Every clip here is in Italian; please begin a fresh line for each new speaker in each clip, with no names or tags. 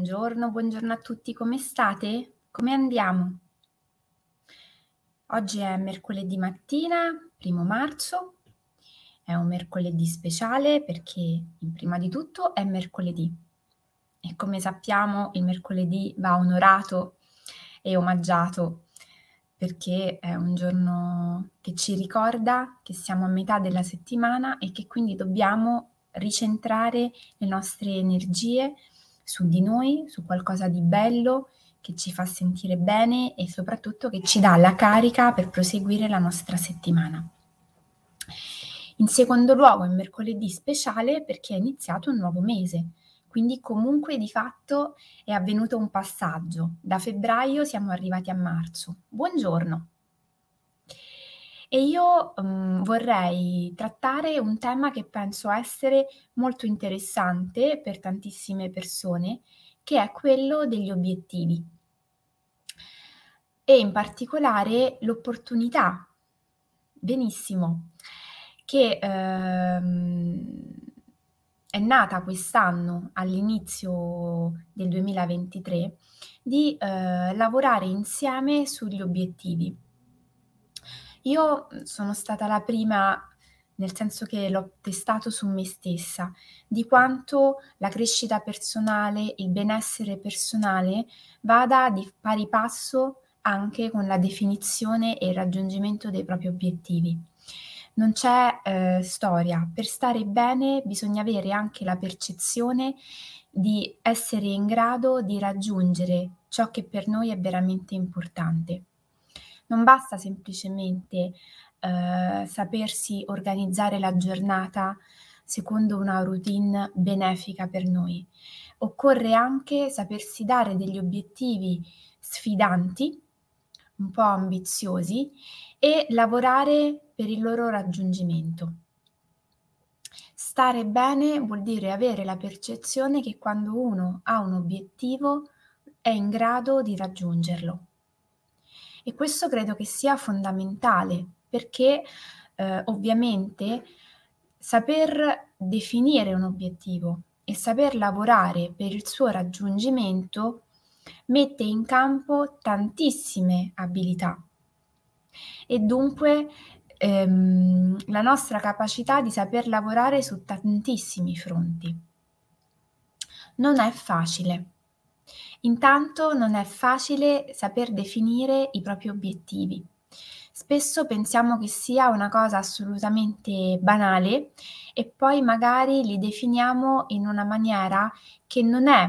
Buongiorno, buongiorno a tutti, come state? Come andiamo? Oggi è mercoledì mattina, primo marzo, è un mercoledì speciale perché, prima di tutto, è mercoledì e come sappiamo il mercoledì va onorato e omaggiato perché è un giorno che ci ricorda che siamo a metà della settimana e che quindi dobbiamo ricentrare le nostre energie su di noi, su qualcosa di bello che ci fa sentire bene e soprattutto che ci dà la carica per proseguire la nostra settimana. In secondo luogo è mercoledì speciale perché è iniziato un nuovo mese, quindi comunque di fatto è avvenuto un passaggio. Da febbraio siamo arrivati a marzo. Buongiorno. E io um, vorrei trattare un tema che penso essere molto interessante per tantissime persone, che è quello degli obiettivi. E in particolare l'opportunità, benissimo, che ehm, è nata quest'anno all'inizio del 2023 di eh, lavorare insieme sugli obiettivi io mhmm, sono stata la prima, nel senso che l'ho testato su me stessa, di quanto la crescita personale, il benessere personale vada di pari passo anche con la definizione e il raggiungimento dei propri obiettivi. Non c'è eh, storia, per stare bene bisogna avere anche la percezione di essere in grado di raggiungere ciò che per noi è veramente importante. Non basta semplicemente eh, sapersi organizzare la giornata secondo una routine benefica per noi. Occorre anche sapersi dare degli obiettivi sfidanti, un po' ambiziosi, e lavorare per il loro raggiungimento. Stare bene vuol dire avere la percezione che quando uno ha un obiettivo è in grado di raggiungerlo. E questo credo che sia fondamentale perché eh, ovviamente saper definire un obiettivo e saper lavorare per il suo raggiungimento mette in campo tantissime abilità e dunque ehm, la nostra capacità di saper lavorare su tantissimi fronti. Non è facile Intanto non è facile saper definire i propri obiettivi. Spesso pensiamo che sia una cosa assolutamente banale e poi magari li definiamo in una maniera che non è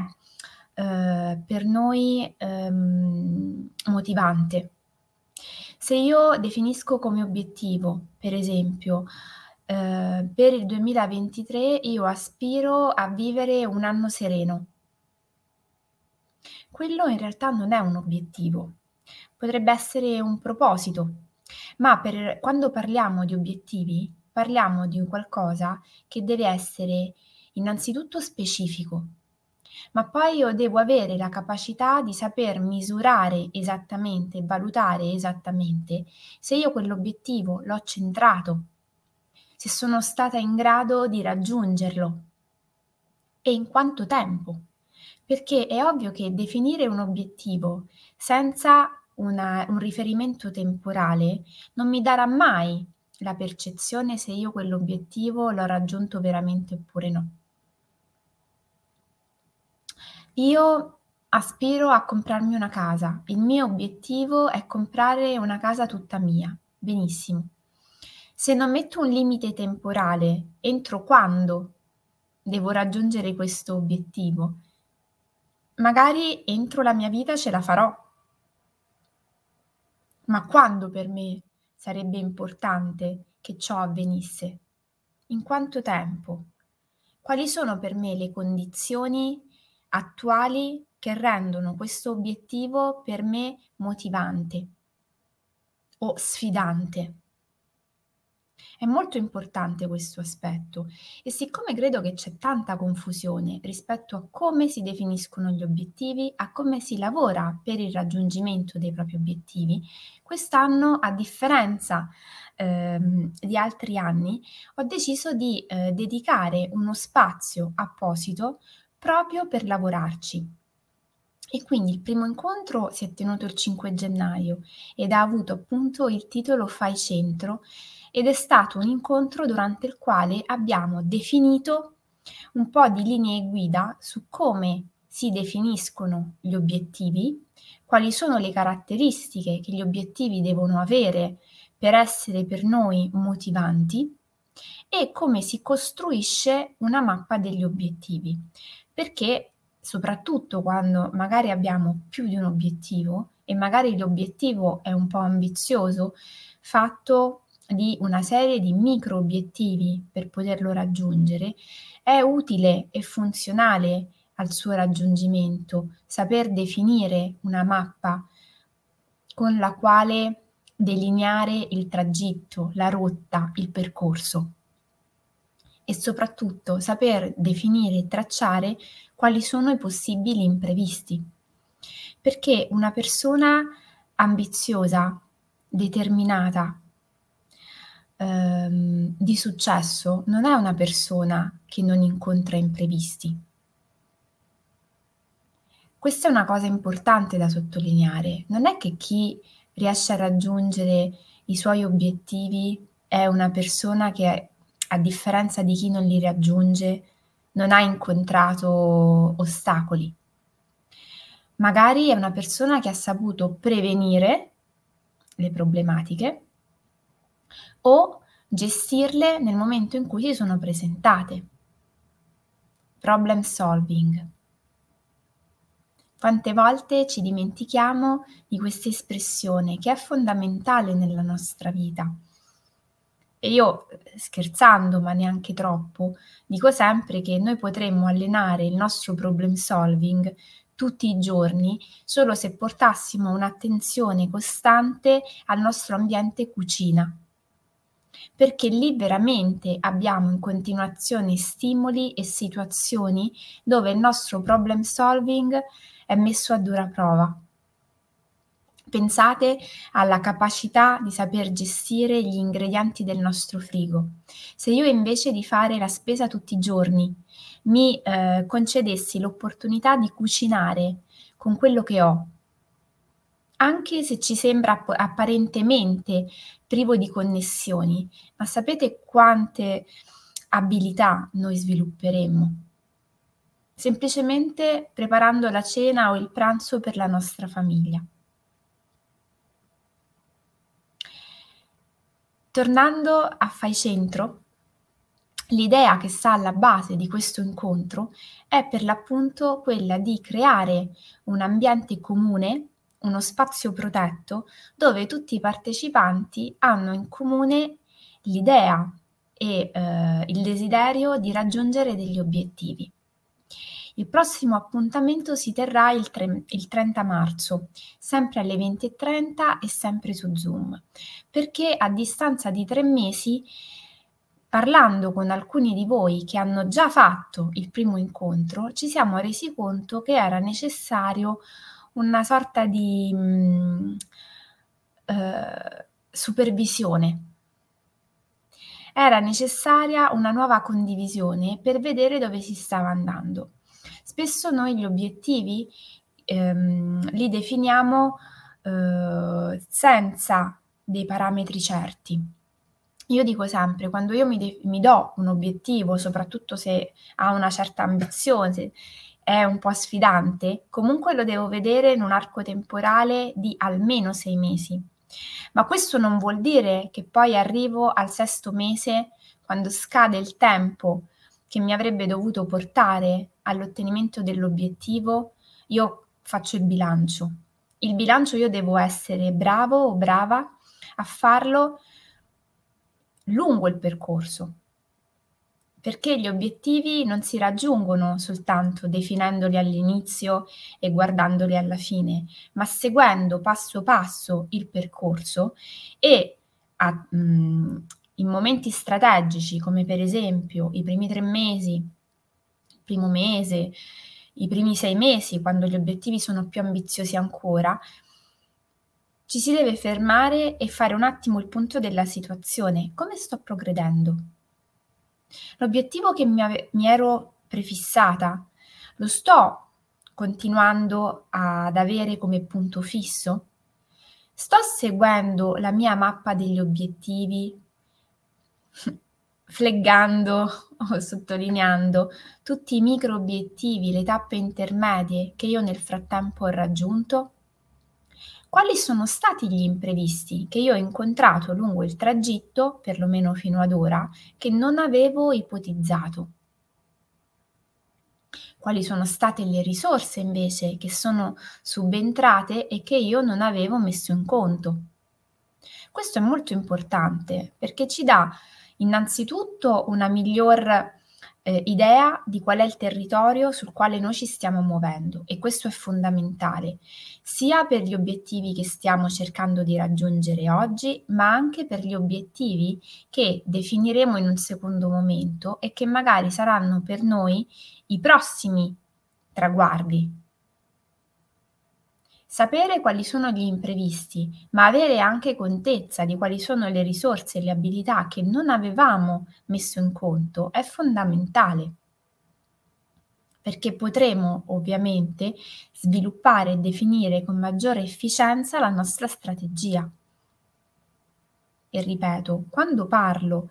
eh, per noi ehm, motivante. Se io definisco come obiettivo, per esempio, eh, per il 2023 io aspiro a vivere un anno sereno quello in realtà non è un obiettivo, potrebbe essere un proposito, ma per, quando parliamo di obiettivi parliamo di qualcosa che deve essere innanzitutto specifico, ma poi io devo avere la capacità di saper misurare esattamente, valutare esattamente se io quell'obiettivo l'ho centrato, se sono stata in grado di raggiungerlo e in quanto tempo perché è ovvio che definire un obiettivo senza una, un riferimento temporale non mi darà mai la percezione se io quell'obiettivo l'ho raggiunto veramente oppure no. Io aspiro a comprarmi una casa, il mio obiettivo è comprare una casa tutta mia, benissimo. Se non metto un limite temporale entro quando devo raggiungere questo obiettivo, magari entro la mia vita ce la farò. Ma quando per me sarebbe importante che ciò avvenisse? In quanto tempo? Quali sono per me le condizioni attuali che rendono questo obiettivo per me motivante o sfidante? È molto importante questo aspetto e siccome credo che c'è tanta confusione rispetto a come si definiscono gli obiettivi, a come si lavora per il raggiungimento dei propri obiettivi, quest'anno, a differenza ehm, di altri anni, ho deciso di eh, dedicare uno spazio apposito proprio per lavorarci. E quindi il primo incontro si è tenuto il 5 gennaio ed ha avuto appunto il titolo Fai centro ed è stato un incontro durante il quale abbiamo definito un po' di linee guida su come si definiscono gli obiettivi, quali sono le caratteristiche che gli obiettivi devono avere per essere per noi motivanti e come si costruisce una mappa degli obiettivi. Perché soprattutto quando magari abbiamo più di un obiettivo e magari l'obiettivo è un po' ambizioso, fatto di una serie di micro obiettivi per poterlo raggiungere, è utile e funzionale al suo raggiungimento saper definire una mappa con la quale delineare il tragitto, la rotta, il percorso e soprattutto saper definire e tracciare quali sono i possibili imprevisti. Perché una persona ambiziosa, determinata, ehm, di successo non è una persona che non incontra imprevisti. Questa è una cosa importante da sottolineare. Non è che chi riesce a raggiungere i suoi obiettivi è una persona che, a differenza di chi non li raggiunge, non ha incontrato ostacoli. Magari è una persona che ha saputo prevenire le problematiche o gestirle nel momento in cui si sono presentate. Problem solving. Quante volte ci dimentichiamo di questa espressione che è fondamentale nella nostra vita e io, scherzando, ma neanche troppo, dico sempre che noi potremmo allenare il nostro problem solving tutti i giorni solo se portassimo un'attenzione costante al nostro ambiente cucina. Perché lì veramente abbiamo in continuazione stimoli e situazioni dove il nostro problem solving è messo a dura prova. Pensate alla capacità di saper gestire gli ingredienti del nostro frigo. Se io invece di fare la spesa tutti i giorni mi eh, concedessi l'opportunità di cucinare con quello che ho, anche se ci sembra apparentemente privo di connessioni, ma sapete quante abilità noi svilupperemo? Semplicemente preparando la cena o il pranzo per la nostra famiglia. Tornando a Fai Centro, l'idea che sta alla base di questo incontro è per l'appunto quella di creare un ambiente comune, uno spazio protetto, dove tutti i partecipanti hanno in comune l'idea e eh, il desiderio di raggiungere degli obiettivi. Il prossimo appuntamento si terrà il, tre, il 30 marzo, sempre alle 20.30 e sempre su Zoom, perché a distanza di tre mesi parlando con alcuni di voi che hanno già fatto il primo incontro, ci siamo resi conto che era necessario una sorta di mh, mm, eh, supervisione. Era necessaria una nuova condivisione per vedere dove si stava andando. Spesso noi gli obiettivi ehm, li definiamo eh, senza dei parametri certi. Io dico sempre, quando io mi, de- mi do un obiettivo, soprattutto se ha una certa ambizione, è un po' sfidante, comunque lo devo vedere in un arco temporale di almeno sei mesi. Ma questo non vuol dire che poi arrivo al sesto mese, quando scade il tempo che mi avrebbe dovuto portare all'ottenimento dell'obiettivo, io faccio il bilancio. Il bilancio io devo essere bravo o brava a farlo lungo il percorso, perché gli obiettivi non si raggiungono soltanto definendoli all'inizio e guardandoli alla fine, ma seguendo passo passo il percorso e a, mh, mm, in momenti strategici come per esempio i primi tre mesi, il primo mese, i primi sei mesi, quando gli obiettivi sono più ambiziosi ancora, ci si deve fermare e fare un attimo il punto della situazione. Come sto progredendo? L'obiettivo che mi, ave- mi ero prefissata Lo sto continuando ad avere come punto fisso? Sto seguendo la mia mappa degli obiettivi, fleggando o sottolineando tutti i micro obiettivi, le tappe intermedie che io nel frattempo ho raggiunto? Quali sono stati gli imprevisti che io ho incontrato lungo il tragitto, perlomeno fino ad ora, che non avevo ipotizzato? Quali sono state le risorse invece che sono subentrate e che io non avevo messo in conto? Questo è molto importante perché ci dà innanzitutto una miglior eh, idea di qual è il territorio sul quale noi ci stiamo muovendo. E questo è fondamentale sia per gli obiettivi che stiamo cercando di raggiungere oggi, ma anche per gli obiettivi che definiremo in un secondo momento e che magari saranno per noi i prossimi traguardi Sapere quali sono gli imprevisti, ma avere anche contezza di quali sono le risorse e le abilità che non avevamo messo in conto è fondamentale perché potremo ovviamente sviluppare e definire con maggiore efficienza la nostra strategia. E ripeto, quando parlo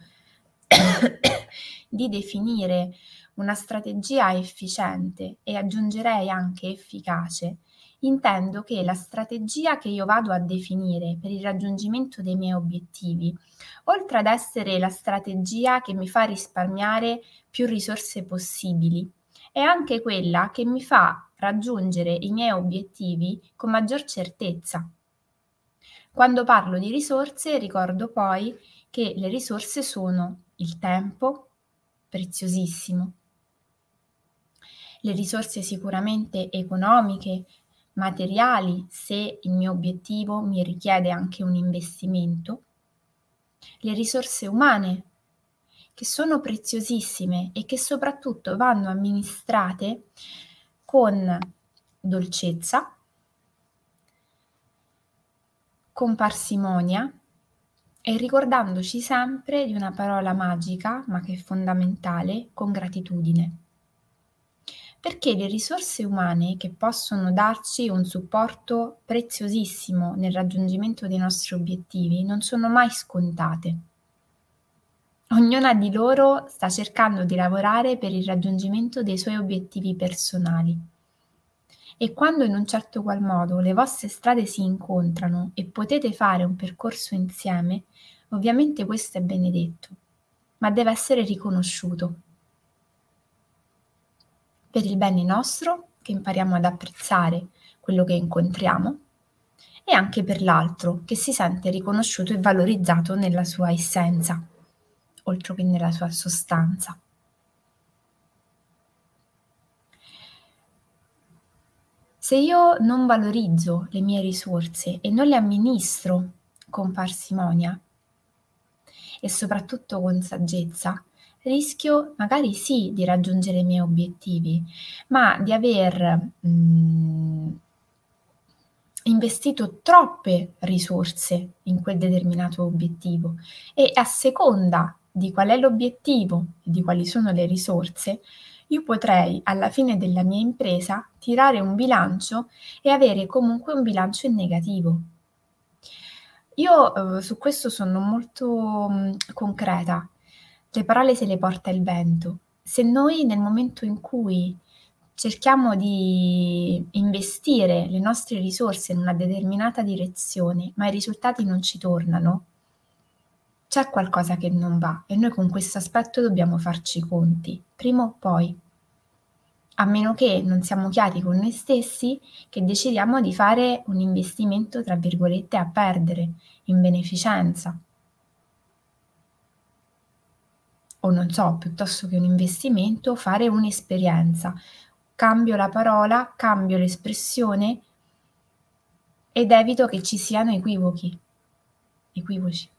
di definire una strategia efficiente e aggiungerei anche efficace, intendo che la strategia che io vado a definire per il raggiungimento dei miei obiettivi, oltre ad essere la strategia che mi fa risparmiare più risorse possibili, è anche quella che mi fa raggiungere i miei obiettivi con maggior certezza. Quando parlo di risorse ricordo poi che le risorse sono il tempo, preziosissimo, le risorse sicuramente economiche, materiali se il mio obiettivo mi richiede anche un investimento, le risorse umane che sono preziosissime e che soprattutto vanno amministrate con dolcezza, con parsimonia e ricordandoci sempre di una parola magica, ma che è fondamentale, con gratitudine perché le risorse umane che possono darci un supporto preziosissimo nel raggiungimento dei nostri obiettivi non sono mai scontate. Ognuna di loro sta cercando di lavorare per il raggiungimento dei suoi obiettivi personali. E quando in un certo qual modo le vostre strade si incontrano e potete fare un percorso insieme, ovviamente questo è benedetto, ma deve essere riconosciuto per il bene nostro, che impariamo ad apprezzare quello che incontriamo, e anche per l'altro, che si sente riconosciuto e valorizzato nella sua essenza, oltre che nella sua sostanza. Se io non valorizzo le mie risorse e non le amministro con parsimonia e soprattutto con saggezza, rischio magari sì di raggiungere i miei obiettivi, ma di aver mh, mhmm, investito troppe risorse in quel determinato obiettivo e a seconda di qual è l'obiettivo e di quali sono le risorse, io potrei alla fine della mia impresa tirare un bilancio e avere comunque un bilancio in negativo. Io eh, su questo sono molto mh, mhmm, concreta le parole se le porta il vento. Se noi nel momento in cui cerchiamo di investire le nostre risorse in una determinata direzione, ma i risultati non ci tornano, c'è qualcosa che non va e noi con questo aspetto dobbiamo farci i conti, prima o poi. A meno che non siamo chiari con noi stessi che decidiamo di fare un investimento, tra virgolette, a perdere, in beneficenza. O non so, piuttosto che un investimento, fare un'esperienza. Cambio la parola, cambio l'espressione ed evito che ci siano equivochi. Equivoci.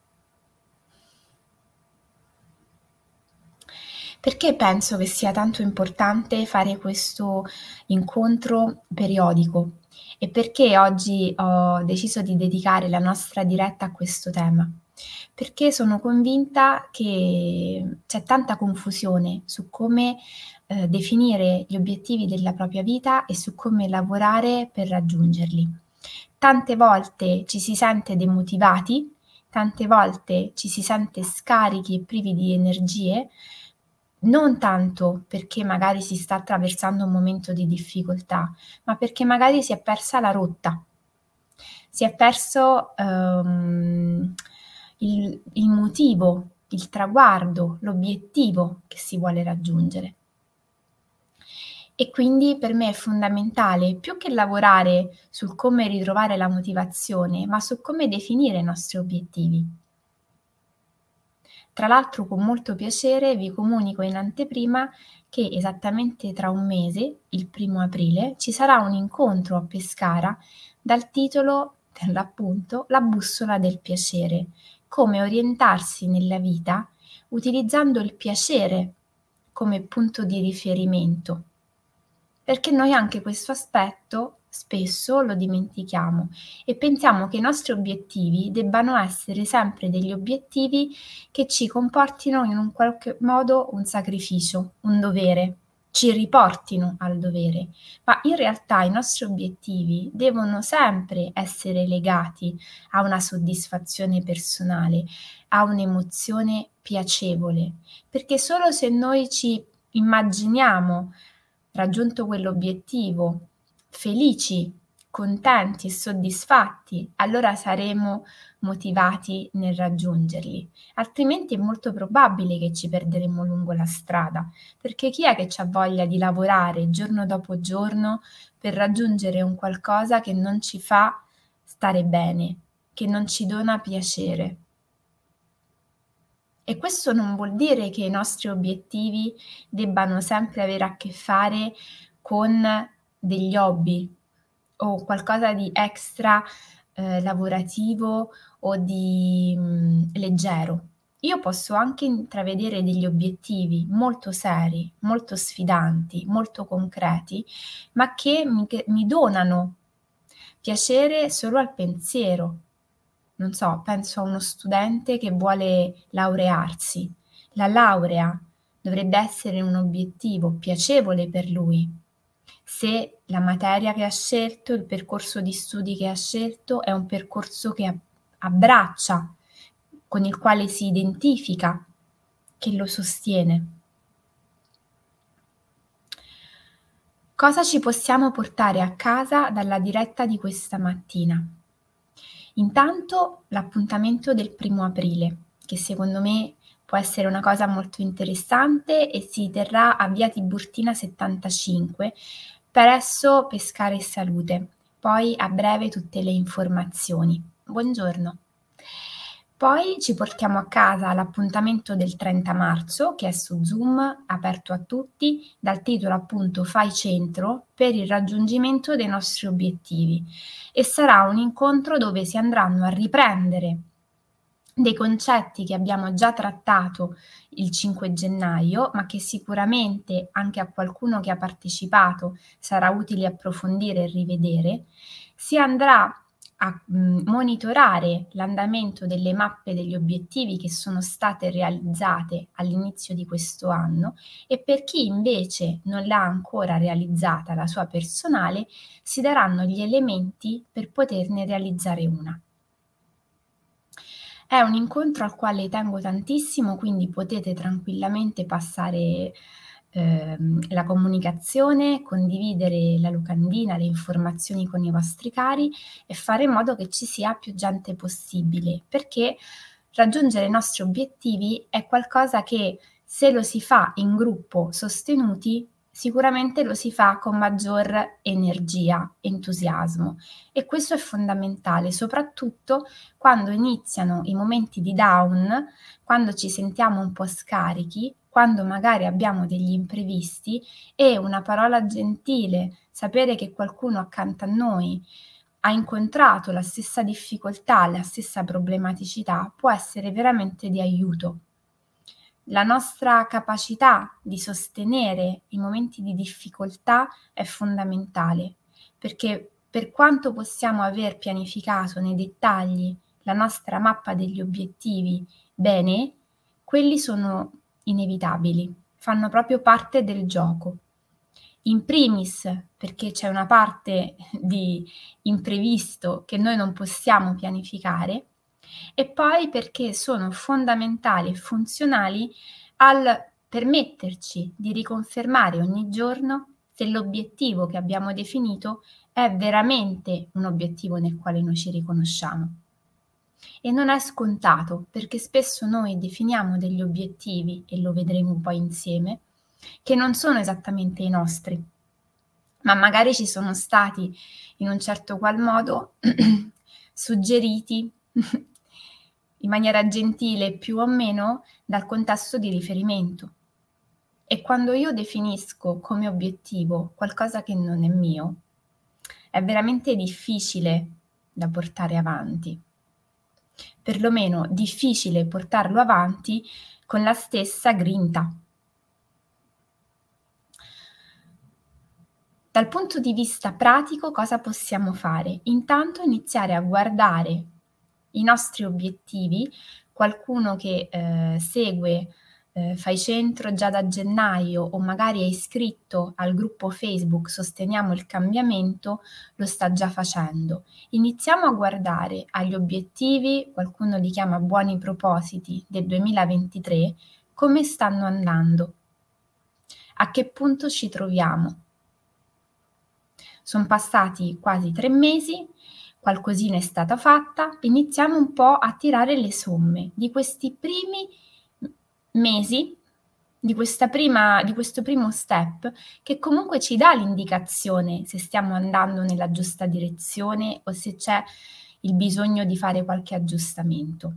Perché penso che sia tanto importante fare questo incontro periodico e perché oggi ho deciso di dedicare la nostra diretta a questo tema? Perché sono convinta che c'è tanta confusione su come eh, definire gli obiettivi della propria vita e su come lavorare per raggiungerli. Tante volte ci si sente demotivati, tante volte ci si sente scarichi e privi di energie, non tanto perché magari si sta attraversando un momento di difficoltà, ma perché magari si è persa la rotta, si è perso um, il, il motivo, il traguardo, l'obiettivo che si vuole raggiungere. E quindi per me è fondamentale più che lavorare sul come ritrovare la motivazione, ma su come definire i nostri obiettivi. Tra l'altro con molto piacere vi comunico in anteprima che esattamente tra un mese, il primo aprile, ci sarà un incontro a Pescara dal titolo, per l'appunto, La bussola del piacere, come orientarsi nella vita utilizzando il piacere come punto di riferimento. Perché noi anche questo aspetto spesso lo dimentichiamo e pensiamo che i nostri obiettivi debbano essere sempre degli obiettivi che ci comportino in un qualche modo un sacrificio, un dovere, ci riportino al dovere, ma in realtà i nostri obiettivi devono sempre essere legati a una soddisfazione personale, a un'emozione piacevole, perché solo se noi ci immaginiamo raggiunto quell'obiettivo felici, contenti e soddisfatti, allora saremo motivati nel raggiungerli. Altrimenti è molto probabile che ci perderemo lungo la strada, perché chi è che ha voglia di lavorare giorno dopo giorno per raggiungere un qualcosa che non ci fa stare bene, che non ci dona piacere? E questo non vuol dire che i nostri obiettivi debbano sempre avere a che fare con degli hobby o qualcosa di extra eh, lavorativo o di mh, mm, leggero. Io posso anche intravedere degli obiettivi molto seri, molto sfidanti, molto concreti, ma che mi, che mi donano piacere solo al pensiero. Non so, penso a uno studente che vuole laurearsi. La laurea dovrebbe essere un obiettivo piacevole per lui, se la materia che ha scelto, il percorso di studi che ha scelto è un percorso che abbraccia, con il quale si identifica, che lo sostiene. Cosa ci possiamo portare a casa dalla diretta di questa mattina? Intanto l'appuntamento del primo aprile, che secondo me può essere una cosa molto interessante e si terrà a Via Tiburtina 75 presso Pescare e Salute. Poi a breve tutte le informazioni. Buongiorno. Poi ci portiamo a casa l'appuntamento del 30 marzo che è su Zoom, aperto a tutti, dal titolo appunto Fai centro per il raggiungimento dei nostri obiettivi e sarà un incontro dove si andranno a riprendere dei concetti che abbiamo già trattato il 5 gennaio, ma che sicuramente anche a qualcuno che ha partecipato sarà utile approfondire e rivedere, si andrà a mm, monitorare l'andamento delle mappe degli obiettivi che sono state realizzate all'inizio di questo anno e per chi invece non l'ha ancora realizzata la sua personale si daranno gli elementi per poterne realizzare una. È un incontro al quale tengo tantissimo, quindi potete tranquillamente passare ehm, la comunicazione, condividere la locandina, le informazioni con i vostri cari e fare in modo che ci sia più gente possibile, perché raggiungere i nostri obiettivi è qualcosa che se lo si fa in gruppo sostenuti sicuramente lo si fa con maggior energia, entusiasmo. E questo è fondamentale, soprattutto quando iniziano i momenti di down, quando ci sentiamo un po' scarichi, quando magari abbiamo degli imprevisti e una parola gentile, sapere che qualcuno accanto a noi ha incontrato la stessa difficoltà, la stessa problematicità, può essere veramente di aiuto la nostra capacità di sostenere i momenti di difficoltà è fondamentale, perché per quanto possiamo aver pianificato nei dettagli la nostra mappa degli obiettivi bene, quelli sono inevitabili, fanno proprio parte del gioco. In primis perché c'è una parte di imprevisto che noi non possiamo pianificare e poi perché sono fondamentali e funzionali al permetterci di riconfermare ogni giorno se l'obiettivo che abbiamo definito è veramente un obiettivo nel quale noi ci riconosciamo. E non è scontato perché spesso noi definiamo degli obiettivi, e lo vedremo poi insieme, che non sono esattamente i nostri, ma magari ci sono stati in un certo qual modo suggeriti in maniera gentile più o meno dal contesto di riferimento. E quando io definisco come obiettivo qualcosa che non è mio, è veramente difficile da portare avanti. Perlomeno difficile portarlo avanti con la stessa grinta. Dal punto di vista pratico cosa possiamo fare? Intanto iniziare a guardare i nostri obiettivi, qualcuno che eh, segue eh, fai centro già da gennaio o magari è iscritto al gruppo Facebook Sosteniamo il cambiamento, lo sta già facendo. Iniziamo a guardare agli obiettivi, qualcuno li chiama buoni propositi del 2023, come stanno andando, a che punto ci troviamo. Sono passati quasi tre mesi, qualcosina è stata fatta, iniziamo un po' a tirare le somme di questi primi mesi di, prima, di questo primo step che comunque ci dà l'indicazione se stiamo andando nella giusta direzione o se c'è il bisogno di fare qualche aggiustamento.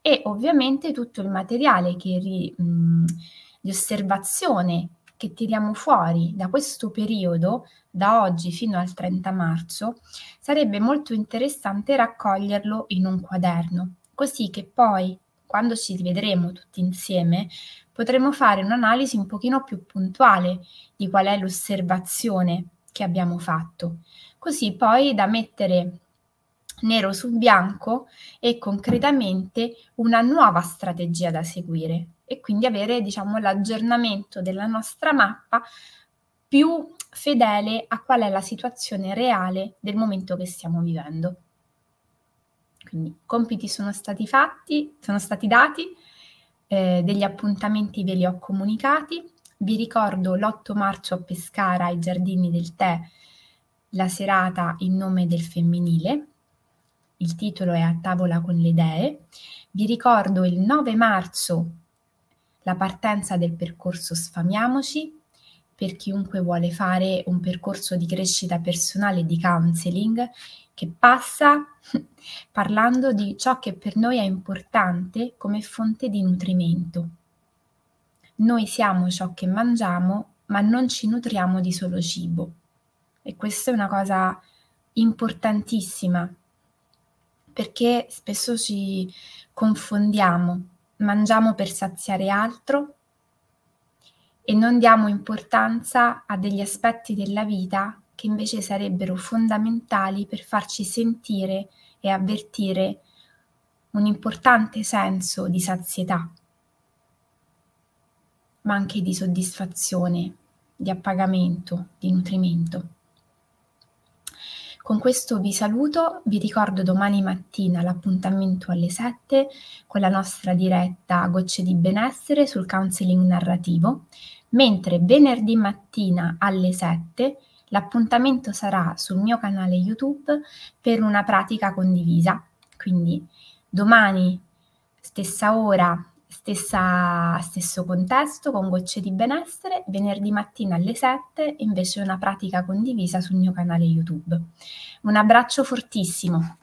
E ovviamente tutto il materiale che ri, mh, di osservazione che tiriamo fuori da questo periodo, da oggi fino al 30 marzo, sarebbe molto interessante raccoglierlo in un quaderno, così che poi quando ci rivedremo tutti insieme, potremo fare un'analisi un pochino più puntuale di qual è l'osservazione che abbiamo fatto, così poi da mettere nero su bianco e concretamente una nuova strategia da seguire e quindi avere diciamo l'aggiornamento della nostra mappa più fedele a qual è la situazione reale del momento che stiamo vivendo. Quindi i compiti sono stati fatti, sono stati dati, eh, degli appuntamenti ve li ho comunicati. Vi ricordo l'8 marzo a Pescara ai Giardini del Tè la serata in nome del femminile. Il titolo è A tavola con le idee. Vi ricordo il 9 marzo la partenza del percorso Sfamiamoci per chiunque vuole fare un percorso di crescita personale di counseling che passa parlando di ciò che per noi è importante come fonte di nutrimento. Noi siamo ciò che mangiamo, ma non ci nutriamo di solo cibo. E questa è una cosa importantissima perché spesso ci confondiamo, mangiamo per saziare altro e non diamo importanza a degli aspetti della vita che invece sarebbero fondamentali per farci sentire e avvertire un importante senso di sazietà, ma anche di soddisfazione, di appagamento, di nutrimento. Con questo vi saluto, vi ricordo domani mattina l'appuntamento alle 7 con la nostra diretta Gocce di benessere sul counseling narrativo, mentre venerdì mattina alle 7 L'appuntamento sarà sul mio canale YouTube per una pratica condivisa, quindi domani stessa ora, stessa, stesso contesto con gocce di benessere, venerdì mattina alle 7 invece una pratica condivisa sul mio canale YouTube. Un abbraccio fortissimo.